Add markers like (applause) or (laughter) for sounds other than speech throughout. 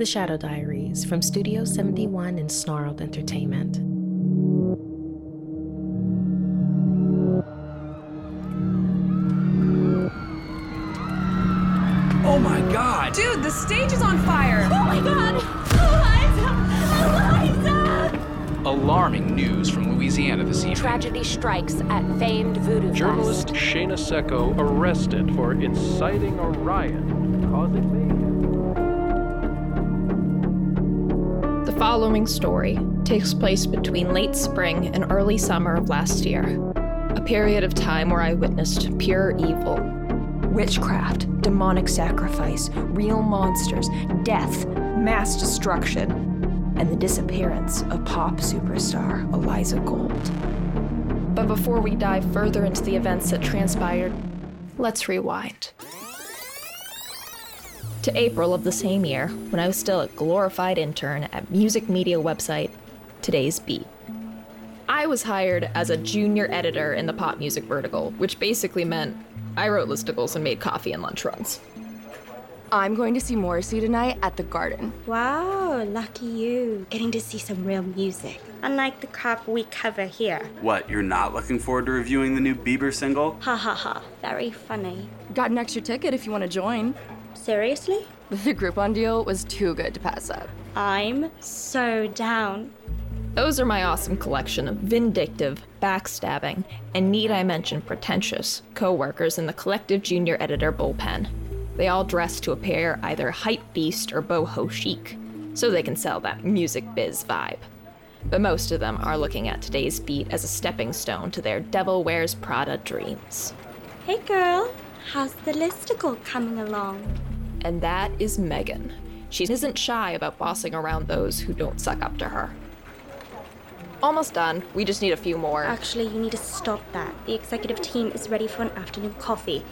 The Shadow Diaries from Studio 71 and Snarled Entertainment. Oh my god! Dude, the stage is on fire! Oh my god! Eliza! Eliza! Alarming news from Louisiana this evening. Tragedy strikes at famed voodoo Journalist fest. Shana Secco arrested for inciting a riot, causing following story takes place between late spring and early summer of last year, a period of time where I witnessed pure evil. Witchcraft, demonic sacrifice, real monsters, death, mass destruction, and the disappearance of pop superstar Eliza Gold. But before we dive further into the events that transpired, let's rewind. To April of the same year, when I was still a glorified intern at music media website Today's Beat. I was hired as a junior editor in the pop music vertical, which basically meant I wrote listicles and made coffee and lunch runs. I'm going to see Morrissey tonight at the Garden. Wow, lucky you. Getting to see some real music. Unlike the crap we cover here. What, you're not looking forward to reviewing the new Bieber single? Ha ha ha. Very funny. Got an extra ticket if you want to join. Seriously? (laughs) The Groupon deal was too good to pass up. I'm so down. Those are my awesome collection of vindictive, backstabbing, and need I mention pretentious co workers in the collective junior editor bullpen. They all dress to appear either hype beast or boho chic, so they can sell that music biz vibe. But most of them are looking at today's beat as a stepping stone to their Devil Wears Prada dreams. Hey girl, how's the listicle coming along? And that is Megan. She isn't shy about bossing around those who don't suck up to her. Almost done. We just need a few more. Actually, you need to stop that. The executive team is ready for an afternoon coffee.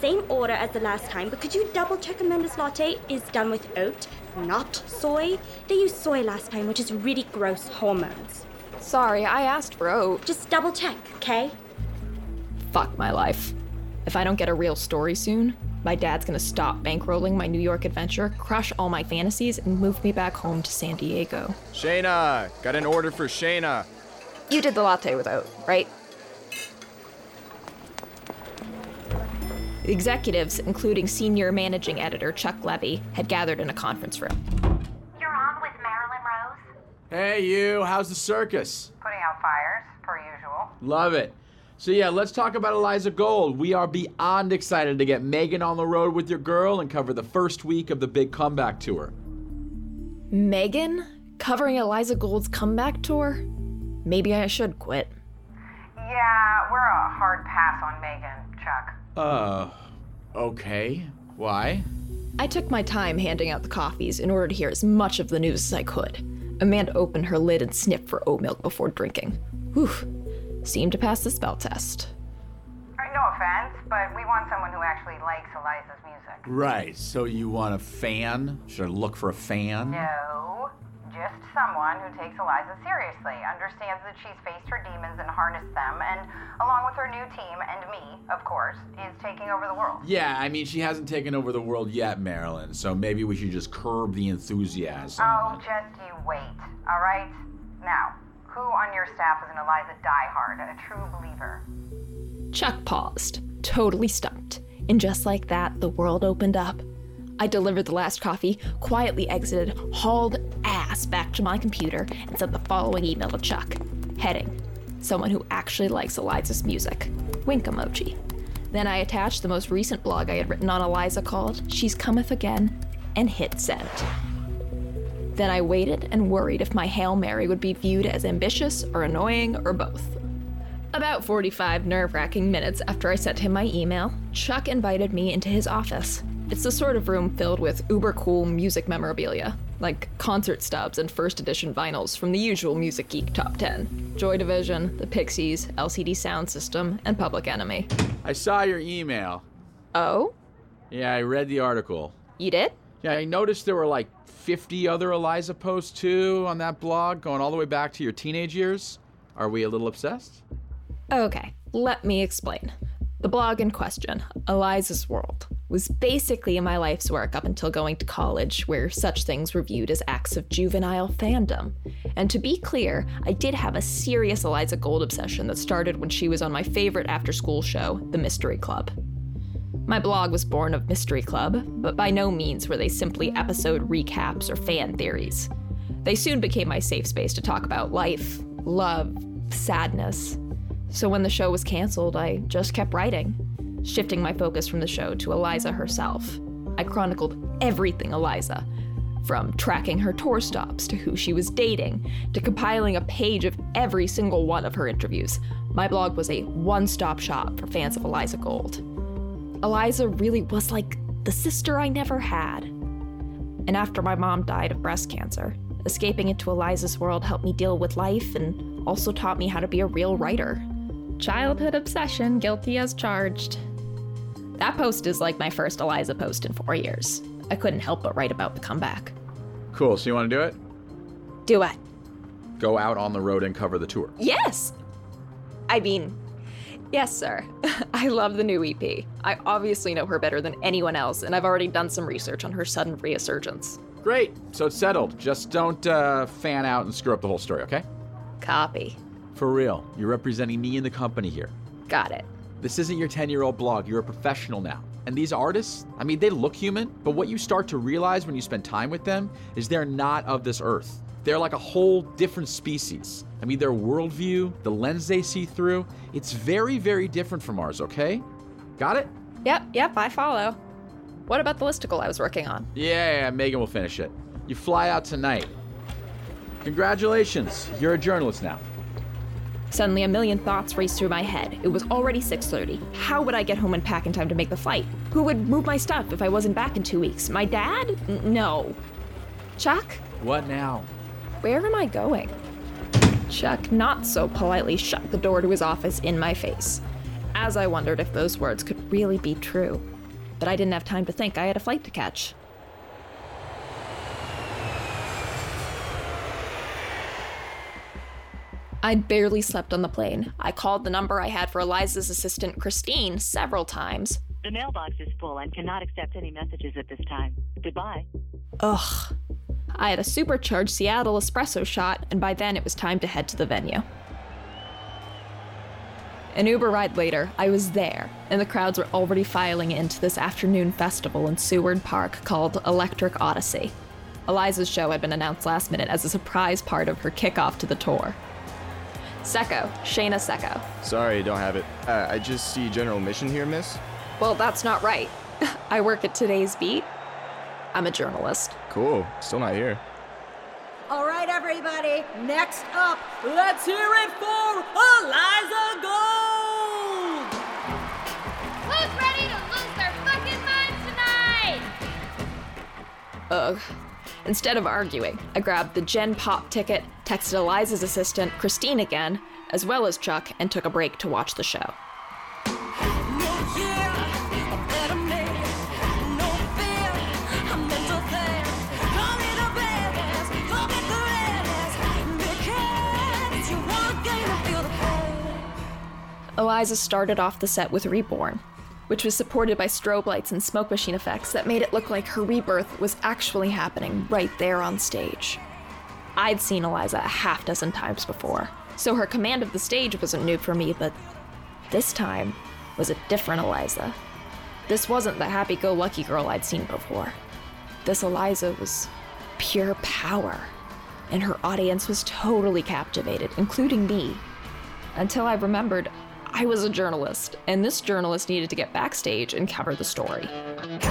Same order as the last time, but could you double check Amanda's latte is done with oat, not soy? They used soy last time, which is really gross hormones. Sorry, I asked for oat. Just double check, okay? Fuck my life. If I don't get a real story soon, my dad's gonna stop bankrolling my New York adventure, crush all my fantasies, and move me back home to San Diego. Shana, got an order for Shana. You did the latte without, right? Executives, including senior managing editor Chuck Levy, had gathered in a conference room. You're on with Marilyn Rose? Hey, you, how's the circus? Putting out fires, per usual. Love it. So, yeah, let's talk about Eliza Gold. We are beyond excited to get Megan on the road with your girl and cover the first week of the big comeback tour. Megan? Covering Eliza Gold's comeback tour? Maybe I should quit. Yeah, we're a hard pass on Megan, Chuck. Uh, okay. Why? I took my time handing out the coffees in order to hear as much of the news as I could. Amanda opened her lid and sniffed for oat milk before drinking. Whew. Seemed to pass the spell test. No offense, but we want someone who actually likes Eliza's music. Right, so you want a fan? Should I look for a fan? No, just someone who takes Eliza seriously, understands that she's faced her demons and harnessed them, and along with her new team and me, of course, is taking over the world. Yeah, I mean, she hasn't taken over the world yet, Marilyn, so maybe we should just curb the enthusiasm. Oh, just you wait, all right? Now, who on your staff is an Eliza diehard, a true believer? Chuck paused, totally stumped. And just like that, the world opened up. I delivered the last coffee, quietly exited, hauled ass back to my computer, and sent the following email to Chuck. Heading Someone who actually likes Eliza's music. Wink emoji. Then I attached the most recent blog I had written on Eliza called She's Cometh Again and hit send. Then I waited and worried if my Hail Mary would be viewed as ambitious or annoying or both. About 45 nerve wracking minutes after I sent him my email, Chuck invited me into his office. It's the sort of room filled with uber cool music memorabilia, like concert stubs and first edition vinyls from the usual Music Geek Top 10 Joy Division, The Pixies, LCD Sound System, and Public Enemy. I saw your email. Oh? Yeah, I read the article. You did? Yeah, I noticed there were like 50 other Eliza posts too on that blog, going all the way back to your teenage years. Are we a little obsessed? Okay, let me explain. The blog in question, Eliza's World, was basically my life's work up until going to college, where such things were viewed as acts of juvenile fandom. And to be clear, I did have a serious Eliza Gold obsession that started when she was on my favorite after school show, The Mystery Club. My blog was born of Mystery Club, but by no means were they simply episode recaps or fan theories. They soon became my safe space to talk about life, love, sadness. So when the show was canceled, I just kept writing shifting my focus from the show to Eliza herself. I chronicled everything Eliza, from tracking her tour stops to who she was dating, to compiling a page of every single one of her interviews. My blog was a one stop shop for fans of Eliza Gold. Eliza really was like the sister I never had. And after my mom died of breast cancer, escaping into Eliza's world helped me deal with life and also taught me how to be a real writer. Childhood obsession, guilty as charged. That post is like my first Eliza post in four years. I couldn't help but write about the comeback. Cool. So you want to do it? Do what? Go out on the road and cover the tour. Yes! I mean, yes, sir. (laughs) I love the new EP. I obviously know her better than anyone else, and I've already done some research on her sudden resurgence. Great. So it's settled. Just don't uh, fan out and screw up the whole story, okay? Copy. For real. You're representing me and the company here. Got it. This isn't your 10 year old blog. You're a professional now. And these artists, I mean, they look human, but what you start to realize when you spend time with them is they're not of this earth. They're like a whole different species. I mean, their worldview, the lens they see through, it's very, very different from ours, okay? Got it? Yep, yep, I follow. What about the listicle I was working on? Yeah, yeah, Megan will finish it. You fly out tonight. Congratulations, you're a journalist now. Suddenly, a million thoughts raced through my head. It was already 6:30. How would I get home and pack in time to make the flight? Who would move my stuff if I wasn't back in two weeks? My dad? N- no. Chuck? What now? Where am I going? Chuck not so politely shut the door to his office in my face, as I wondered if those words could really be true. But I didn't have time to think, I had a flight to catch. I'd barely slept on the plane. I called the number I had for Eliza's assistant, Christine, several times. The mailbox is full and cannot accept any messages at this time. Goodbye. Ugh. I had a supercharged Seattle espresso shot, and by then it was time to head to the venue. An Uber ride later, I was there, and the crowds were already filing into this afternoon festival in Seward Park called Electric Odyssey. Eliza's show had been announced last minute as a surprise part of her kickoff to the tour. Secco, Shana Secco. Sorry, don't have it. Uh, I just see general mission here, miss. Well, that's not right. (laughs) I work at today's beat. I'm a journalist. Cool. Still not here. All right, everybody. Next up, let's hear it for Eliza Gold. Who's ready to lose their fucking minds tonight? Ugh. Instead of arguing, I grabbed the Gen Pop ticket, texted Eliza's assistant, Christine again, as well as Chuck, and took a break to watch the show. Eliza started off the set with Reborn, which was supported by strobe lights and smoke machine effects that made it look like her rebirth was actually happening right there on stage. I'd seen Eliza a half dozen times before, so her command of the stage wasn't new for me, but this time was a different Eliza. This wasn't the happy go lucky girl I'd seen before. This Eliza was pure power, and her audience was totally captivated, including me. Until I remembered I was a journalist, and this journalist needed to get backstage and cover the story. Thank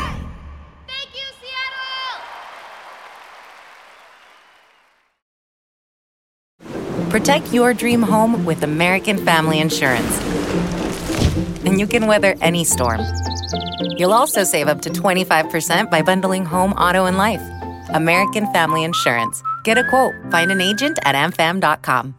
you, Seattle! Protect your dream home with American Family Insurance. And you can weather any storm. You'll also save up to 25% by bundling home, auto, and life. American Family Insurance. Get a quote. Find an agent at amfam.com.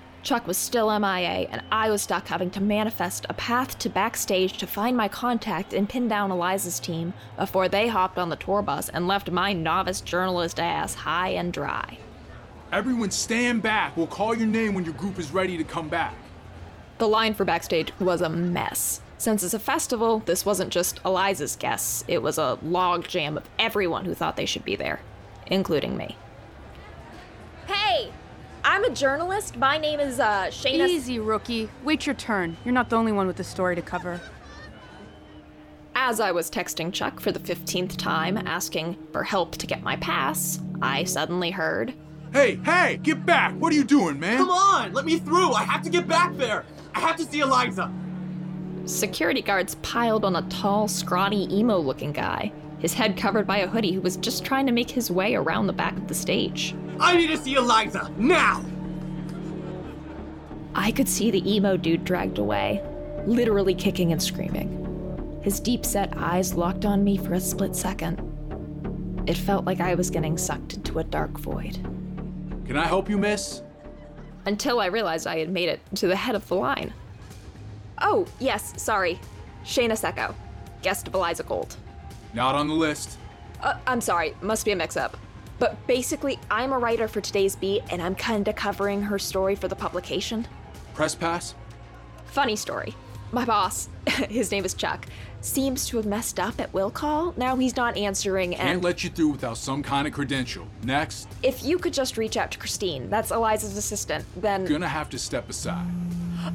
Chuck was still MIA, and I was stuck having to manifest a path to backstage to find my contact and pin down Eliza's team before they hopped on the tour bus and left my novice journalist ass high and dry. Everyone stand back. We'll call your name when your group is ready to come back. The line for backstage was a mess. Since it's a festival, this wasn't just Eliza's guests, it was a log jam of everyone who thought they should be there, including me. Hey! I'm a journalist. My name is uh, Shana. Easy, rookie. Wait your turn. You're not the only one with a story to cover. As I was texting Chuck for the 15th time, asking for help to get my pass, I suddenly heard Hey, hey, get back! What are you doing, man? Come on, let me through! I have to get back there! I have to see Eliza! Security guards piled on a tall, scrawny, emo looking guy, his head covered by a hoodie who was just trying to make his way around the back of the stage. I need to see Eliza! Now! I could see the emo dude dragged away, literally kicking and screaming. His deep set eyes locked on me for a split second. It felt like I was getting sucked into a dark void. Can I help you, miss? Until I realized I had made it to the head of the line. Oh, yes, sorry. Shana Secco, guest of Eliza Gold. Not on the list. Uh, I'm sorry, must be a mix up. But basically, I'm a writer for today's beat, and I'm kinda covering her story for the publication. Press pass? Funny story. My boss, (laughs) his name is Chuck, seems to have messed up at will call. Now he's not answering, and Can't let you through without some kind of credential. Next. if you could just reach out to Christine, that's Eliza's assistant, then. Gonna have to step aside.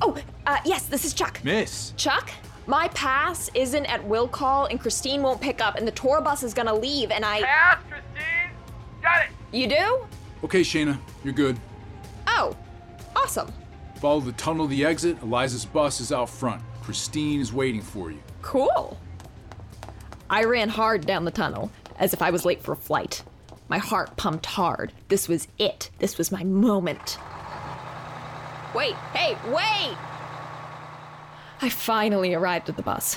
Oh, uh, yes, this is Chuck. Miss. Chuck, my pass isn't at will call, and Christine won't pick up, and the tour bus is gonna leave, and I. Pass, Christine! Got it! You do? Okay, Shana, you're good. Oh, awesome. Follow the tunnel to the exit. Eliza's bus is out front. Christine is waiting for you. Cool. I ran hard down the tunnel, as if I was late for a flight. My heart pumped hard. This was it. This was my moment. Wait, hey, wait! I finally arrived at the bus.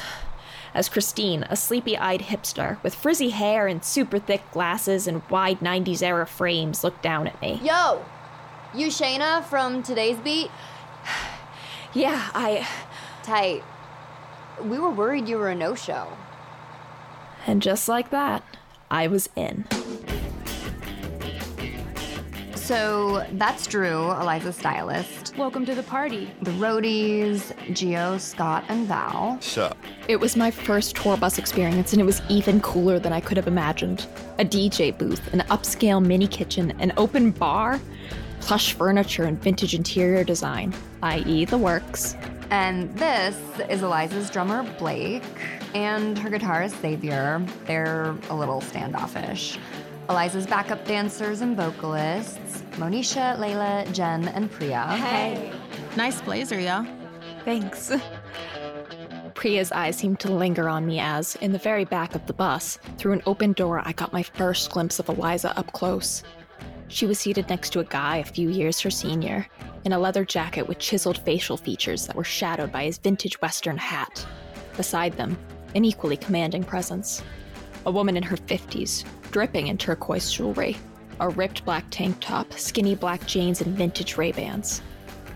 As Christine, a sleepy eyed hipster with frizzy hair and super thick glasses and wide 90s era frames, looked down at me. Yo, you Shana from today's beat? (sighs) yeah, I. Tight. We were worried you were a no show. And just like that, I was in. So that's Drew, Eliza's stylist. Welcome to the party. The roadies, Geo, Scott, and Val. Sup? It was my first tour bus experience, and it was even cooler than I could have imagined. A DJ booth, an upscale mini kitchen, an open bar, plush furniture, and vintage interior design, i.e., the works. And this is Eliza's drummer, Blake, and her guitarist, Xavier. They're a little standoffish. Eliza's backup dancers and vocalists, Monisha, Layla, Jen, and Priya. Hey. Nice blazer, yeah? Thanks. Priya's eyes seemed to linger on me as, in the very back of the bus, through an open door, I got my first glimpse of Eliza up close. She was seated next to a guy a few years her senior, in a leather jacket with chiseled facial features that were shadowed by his vintage Western hat. Beside them, an equally commanding presence. A woman in her 50s, dripping in turquoise jewelry, a ripped black tank top, skinny black jeans, and vintage Ray-Bans.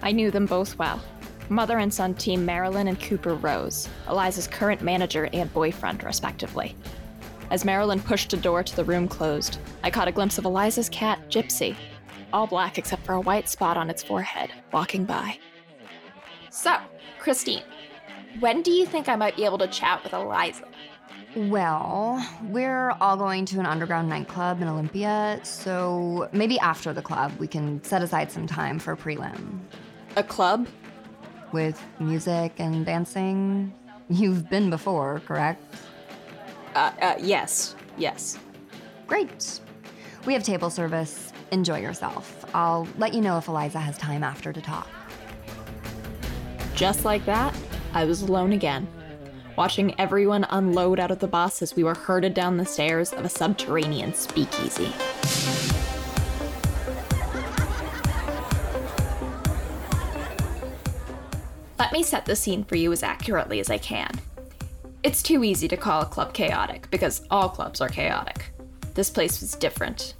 I knew them both well. Mother and son team Marilyn and Cooper Rose, Eliza's current manager and boyfriend, respectively. As Marilyn pushed a door to the room closed, I caught a glimpse of Eliza's cat, Gypsy, all black except for a white spot on its forehead, walking by. So, Christine, when do you think I might be able to chat with Eliza? Well, we're all going to an underground nightclub in Olympia, so maybe after the club we can set aside some time for a prelim. A club? With music and dancing. You've been before, correct? Uh, uh, yes, yes. Great. We have table service. Enjoy yourself. I'll let you know if Eliza has time after to talk. Just like that, I was alone again, watching everyone unload out of the bus as we were herded down the stairs of a subterranean speakeasy. Let me set the scene for you as accurately as I can. It's too easy to call a club chaotic because all clubs are chaotic. This place was different.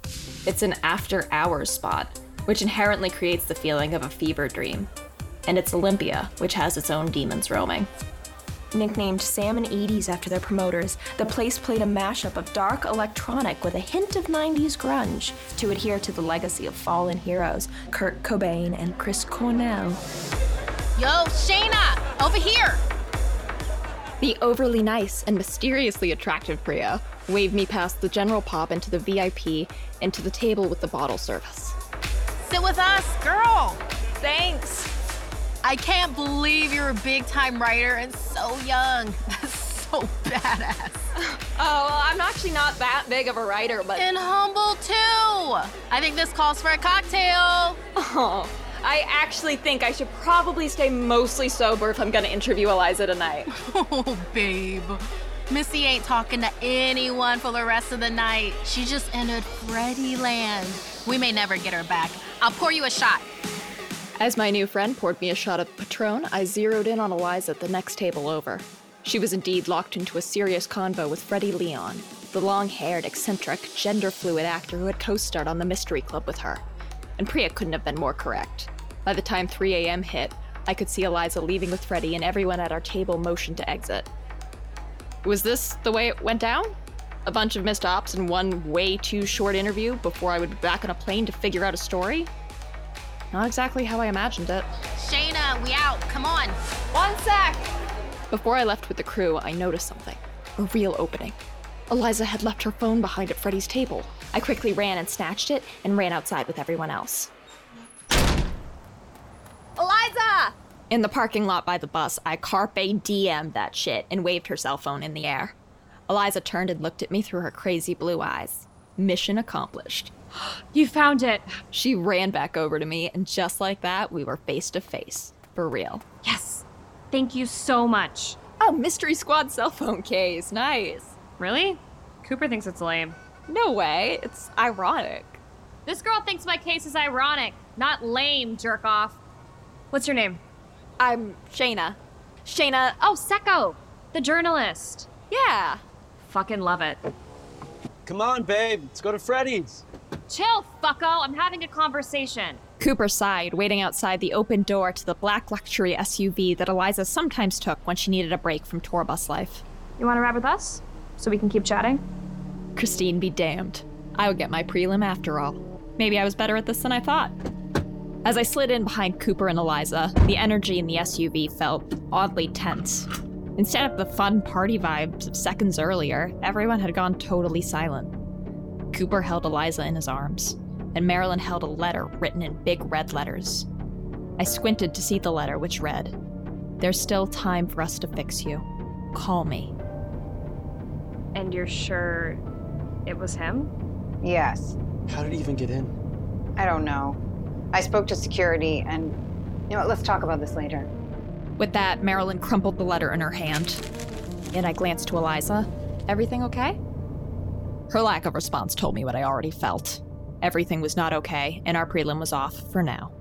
It's an after hours spot, which inherently creates the feeling of a fever dream. And it's Olympia, which has its own demons roaming. Nicknamed Sam and 80s after their promoters, the place played a mashup of dark electronic with a hint of 90s grunge to adhere to the legacy of fallen heroes Kurt Cobain and Chris Cornell. Yo, Shana, over here. The overly nice and mysteriously attractive Priya waved me past the general pop into the VIP and to the table with the bottle service. Sit with us, girl. Thanks. I can't believe you're a big time writer and so young. (laughs) That's so badass. (sighs) Oh, well, I'm actually not that big of a writer, but. And humble too. I think this calls for a cocktail. Oh, (laughs) I actually think I should probably stay mostly sober if I'm gonna interview Eliza tonight. (laughs) Oh, babe. Missy ain't talking to anyone for the rest of the night. She just entered Freddie Land. We may never get her back. I'll pour you a shot. As my new friend poured me a shot of Patron, I zeroed in on Eliza at the next table over. She was indeed locked into a serious convo with Freddie Leon, the long haired, eccentric, gender fluid actor who had co starred on the Mystery Club with her. And Priya couldn't have been more correct. By the time 3 a.m. hit, I could see Eliza leaving with Freddie and everyone at our table motioned to exit. Was this the way it went down? A bunch of missed ops and one way too short interview before I would be back on a plane to figure out a story? Not exactly how I imagined it. Shana, we out. Come on. One sec! Before I left with the crew, I noticed something a real opening. Eliza had left her phone behind at Freddie's table. I quickly ran and snatched it and ran outside with everyone else. Eliza! In the parking lot by the bus, I carpe DM'd that shit and waved her cell phone in the air. Eliza turned and looked at me through her crazy blue eyes. Mission accomplished. (gasps) You found it. She ran back over to me, and just like that, we were face to face. For real. Yes. Thank you so much. Oh, Mystery Squad cell phone case. Nice. Really? Cooper thinks it's lame. No way. It's ironic. This girl thinks my case is ironic, not lame, jerk off. What's your name? I'm Shana. Shana. Oh, Secco, the journalist. Yeah. Fucking love it. Come on, babe. Let's go to Freddie's. Chill, fucko. I'm having a conversation. Cooper sighed, waiting outside the open door to the black luxury SUV that Eliza sometimes took when she needed a break from tour bus life. You want to ride with us? So we can keep chatting? Christine be damned. I would get my prelim after all. Maybe I was better at this than I thought. As I slid in behind Cooper and Eliza, the energy in the SUV felt oddly tense. Instead of the fun party vibes of seconds earlier, everyone had gone totally silent. Cooper held Eliza in his arms, and Marilyn held a letter written in big red letters. I squinted to see the letter, which read There's still time for us to fix you. Call me. And you're sure it was him? Yes. How did he even get in? I don't know. I spoke to security, and you know what? Let's talk about this later. With that, Marilyn crumpled the letter in her hand, and I glanced to Eliza. Everything okay? Her lack of response told me what I already felt. Everything was not okay, and our prelim was off for now.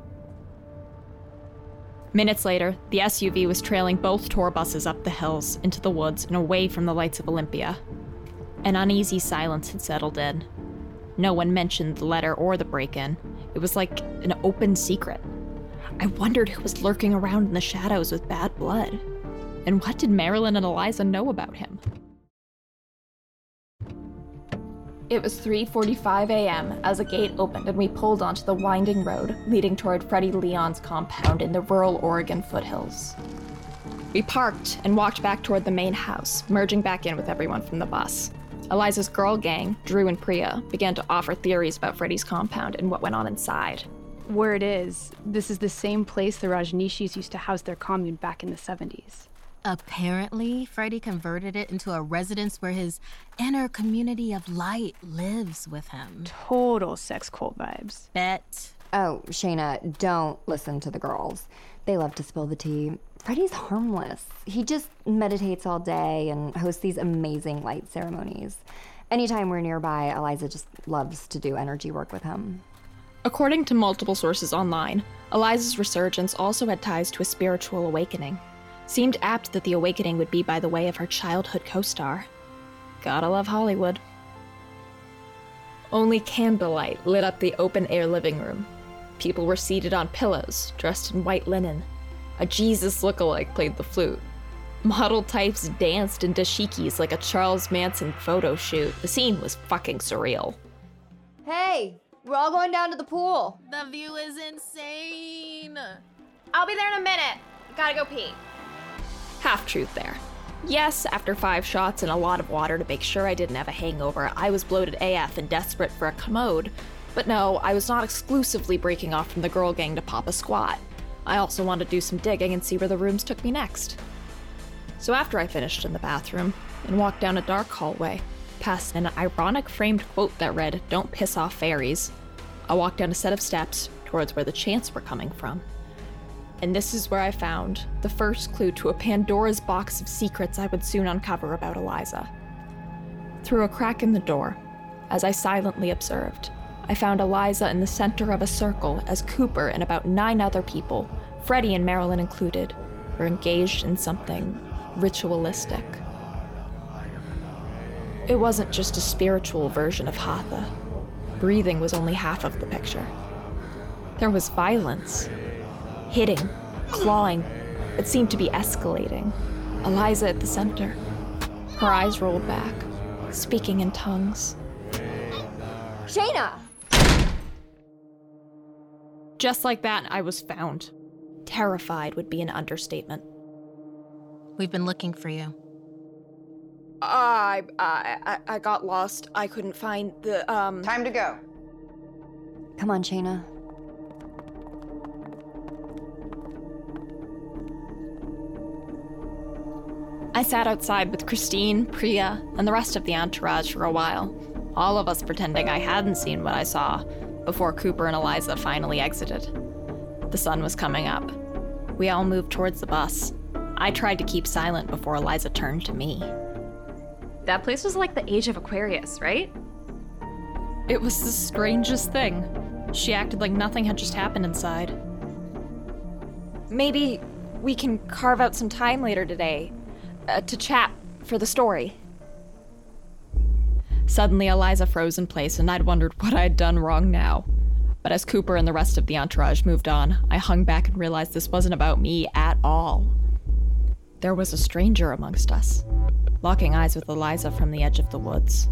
Minutes later, the SUV was trailing both tour buses up the hills, into the woods, and away from the lights of Olympia. An uneasy silence had settled in. No one mentioned the letter or the break in. It was like an open secret. I wondered who was lurking around in the shadows with bad blood. And what did Marilyn and Eliza know about him? It was 3:45 a.m. as a gate opened and we pulled onto the winding road leading toward Freddie Leon's compound in the rural Oregon foothills. We parked and walked back toward the main house, merging back in with everyone from the bus. Eliza's girl gang, Drew and Priya, began to offer theories about Freddie's compound and what went on inside. Word is, this is the same place the Rajneeshis used to house their commune back in the 70s. Apparently, Freddie converted it into a residence where his inner community of light lives with him. Total sex cult vibes. Bet. Oh, Shana, don't listen to the girls. They love to spill the tea. Freddie's harmless. He just meditates all day and hosts these amazing light ceremonies. Anytime we're nearby, Eliza just loves to do energy work with him. According to multiple sources online, Eliza's resurgence also had ties to a spiritual awakening. Seemed apt that the awakening would be by the way of her childhood co star. Gotta love Hollywood. Only candlelight lit up the open air living room. People were seated on pillows, dressed in white linen. A Jesus look-alike played the flute. Model types danced in dashikis like a Charles Manson photo shoot. The scene was fucking surreal. Hey, we're all going down to the pool. The view is insane. I'll be there in a minute. Gotta go pee. Half truth there. Yes, after five shots and a lot of water to make sure I didn't have a hangover, I was bloated AF and desperate for a commode. But no, I was not exclusively breaking off from the girl gang to pop a squat. I also wanted to do some digging and see where the rooms took me next. So after I finished in the bathroom and walked down a dark hallway, past an ironic framed quote that read, Don't piss off fairies, I walked down a set of steps towards where the chants were coming from. And this is where I found the first clue to a Pandora's box of secrets I would soon uncover about Eliza. Through a crack in the door, as I silently observed, I found Eliza in the center of a circle as Cooper and about nine other people, Freddie and Marilyn included, were engaged in something ritualistic. It wasn't just a spiritual version of Hatha. Breathing was only half of the picture. There was violence, hitting, clawing. It seemed to be escalating. Eliza at the center. Her eyes rolled back, speaking in tongues. Shana! Just like that, I was found. Terrified would be an understatement. We've been looking for you. I, I, I got lost. I couldn't find the, um. Time to go. Come on, Shana. I sat outside with Christine, Priya, and the rest of the entourage for a while, all of us pretending I hadn't seen what I saw, before Cooper and Eliza finally exited. The sun was coming up. We all moved towards the bus. I tried to keep silent before Eliza turned to me. That place was like the age of Aquarius, right? It was the strangest thing. She acted like nothing had just happened inside. Maybe we can carve out some time later today uh, to chat for the story. Suddenly, Eliza froze in place, and I'd wondered what I'd done wrong now. But as Cooper and the rest of the entourage moved on, I hung back and realized this wasn't about me at all. There was a stranger amongst us, locking eyes with Eliza from the edge of the woods.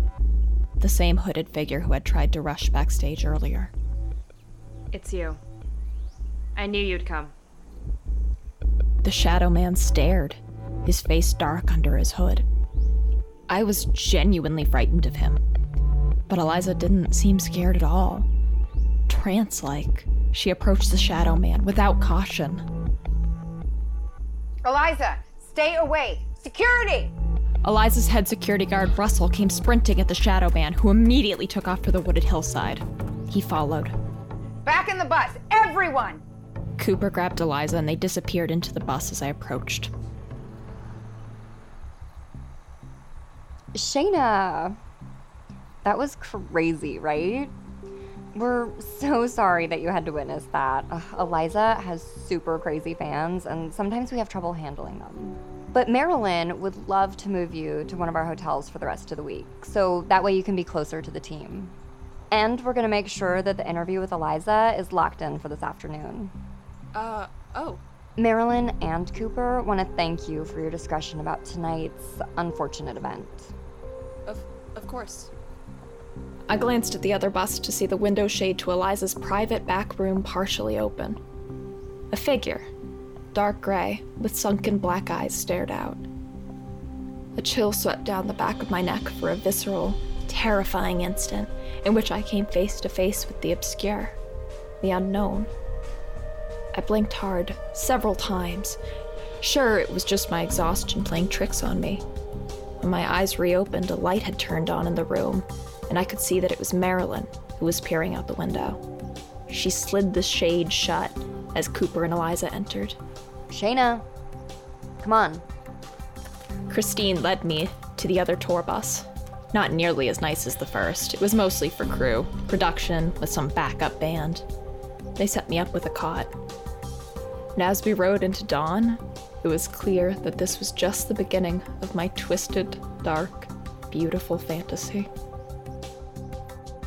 The same hooded figure who had tried to rush backstage earlier. It's you. I knew you'd come. The shadow man stared, his face dark under his hood. I was genuinely frightened of him. But Eliza didn't seem scared at all. Trance like, she approached the shadow man without caution. Eliza, stay away. Security! Eliza's head security guard, Russell, came sprinting at the shadow man, who immediately took off for the wooded hillside. He followed. Back in the bus, everyone! Cooper grabbed Eliza and they disappeared into the bus as I approached. Shana, that was crazy, right? We're so sorry that you had to witness that. Ugh, Eliza has super crazy fans, and sometimes we have trouble handling them. But Marilyn would love to move you to one of our hotels for the rest of the week, so that way you can be closer to the team. And we're gonna make sure that the interview with Eliza is locked in for this afternoon. Uh, oh. Marilyn and Cooper want to thank you for your discussion about tonight's unfortunate event. Of, course. I glanced at the other bus to see the window shade to Eliza's private back room partially open. A figure, dark gray, with sunken black eyes, stared out. A chill swept down the back of my neck for a visceral, terrifying instant in which I came face to face with the obscure, the unknown. I blinked hard, several times. Sure, it was just my exhaustion playing tricks on me. When my eyes reopened, a light had turned on in the room, and I could see that it was Marilyn who was peering out the window. She slid the shade shut as Cooper and Eliza entered. Shana, come on. Christine led me to the other tour bus. Not nearly as nice as the first. It was mostly for crew, production, with some backup band. They set me up with a cot. And as we rode into dawn, it was clear that this was just the beginning of my twisted, dark, beautiful fantasy.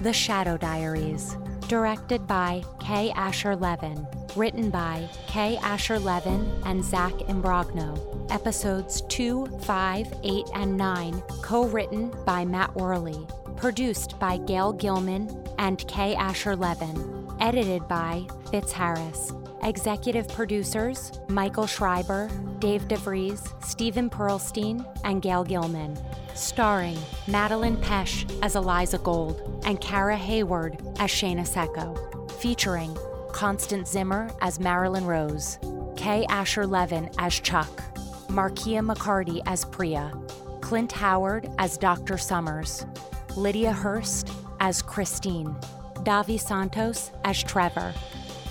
The Shadow Diaries Directed by Kay Asher Levin. Written by Kay Asher Levin and Zach Imbrogno. Episodes 2, 5, 8, and 9 co written by Matt Worley. Produced by Gail Gilman and Kay Asher Levin. Edited by Fitz Harris. Executive producers Michael Schreiber, Dave DeVries, Stephen Pearlstein, and Gail Gilman. Starring Madelaine Petsch as Eliza Gold and Kara Hayward as Shana Secco. Featuring Constance Zimmer as Marilyn Rose, Kay Asher Levin as Chuck, Markia McCarty as Priya, Clint Howard as Dr. Summers, Lydia Hearst as Christine, Davi Santos as Trevor,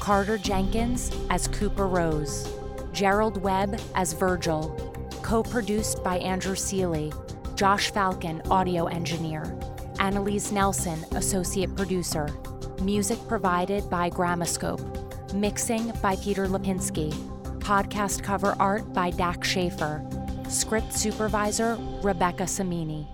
Carter Jenkins as Cooper Rose, Gerald Webb as Virgil, co produced by Andrew Seeley, Josh Falcon, audio engineer, Annalise Nelson, associate producer, music provided by Gramoscope, mixing by Peter Lipinski, podcast cover art by Dak Schaefer, script supervisor Rebecca Samini.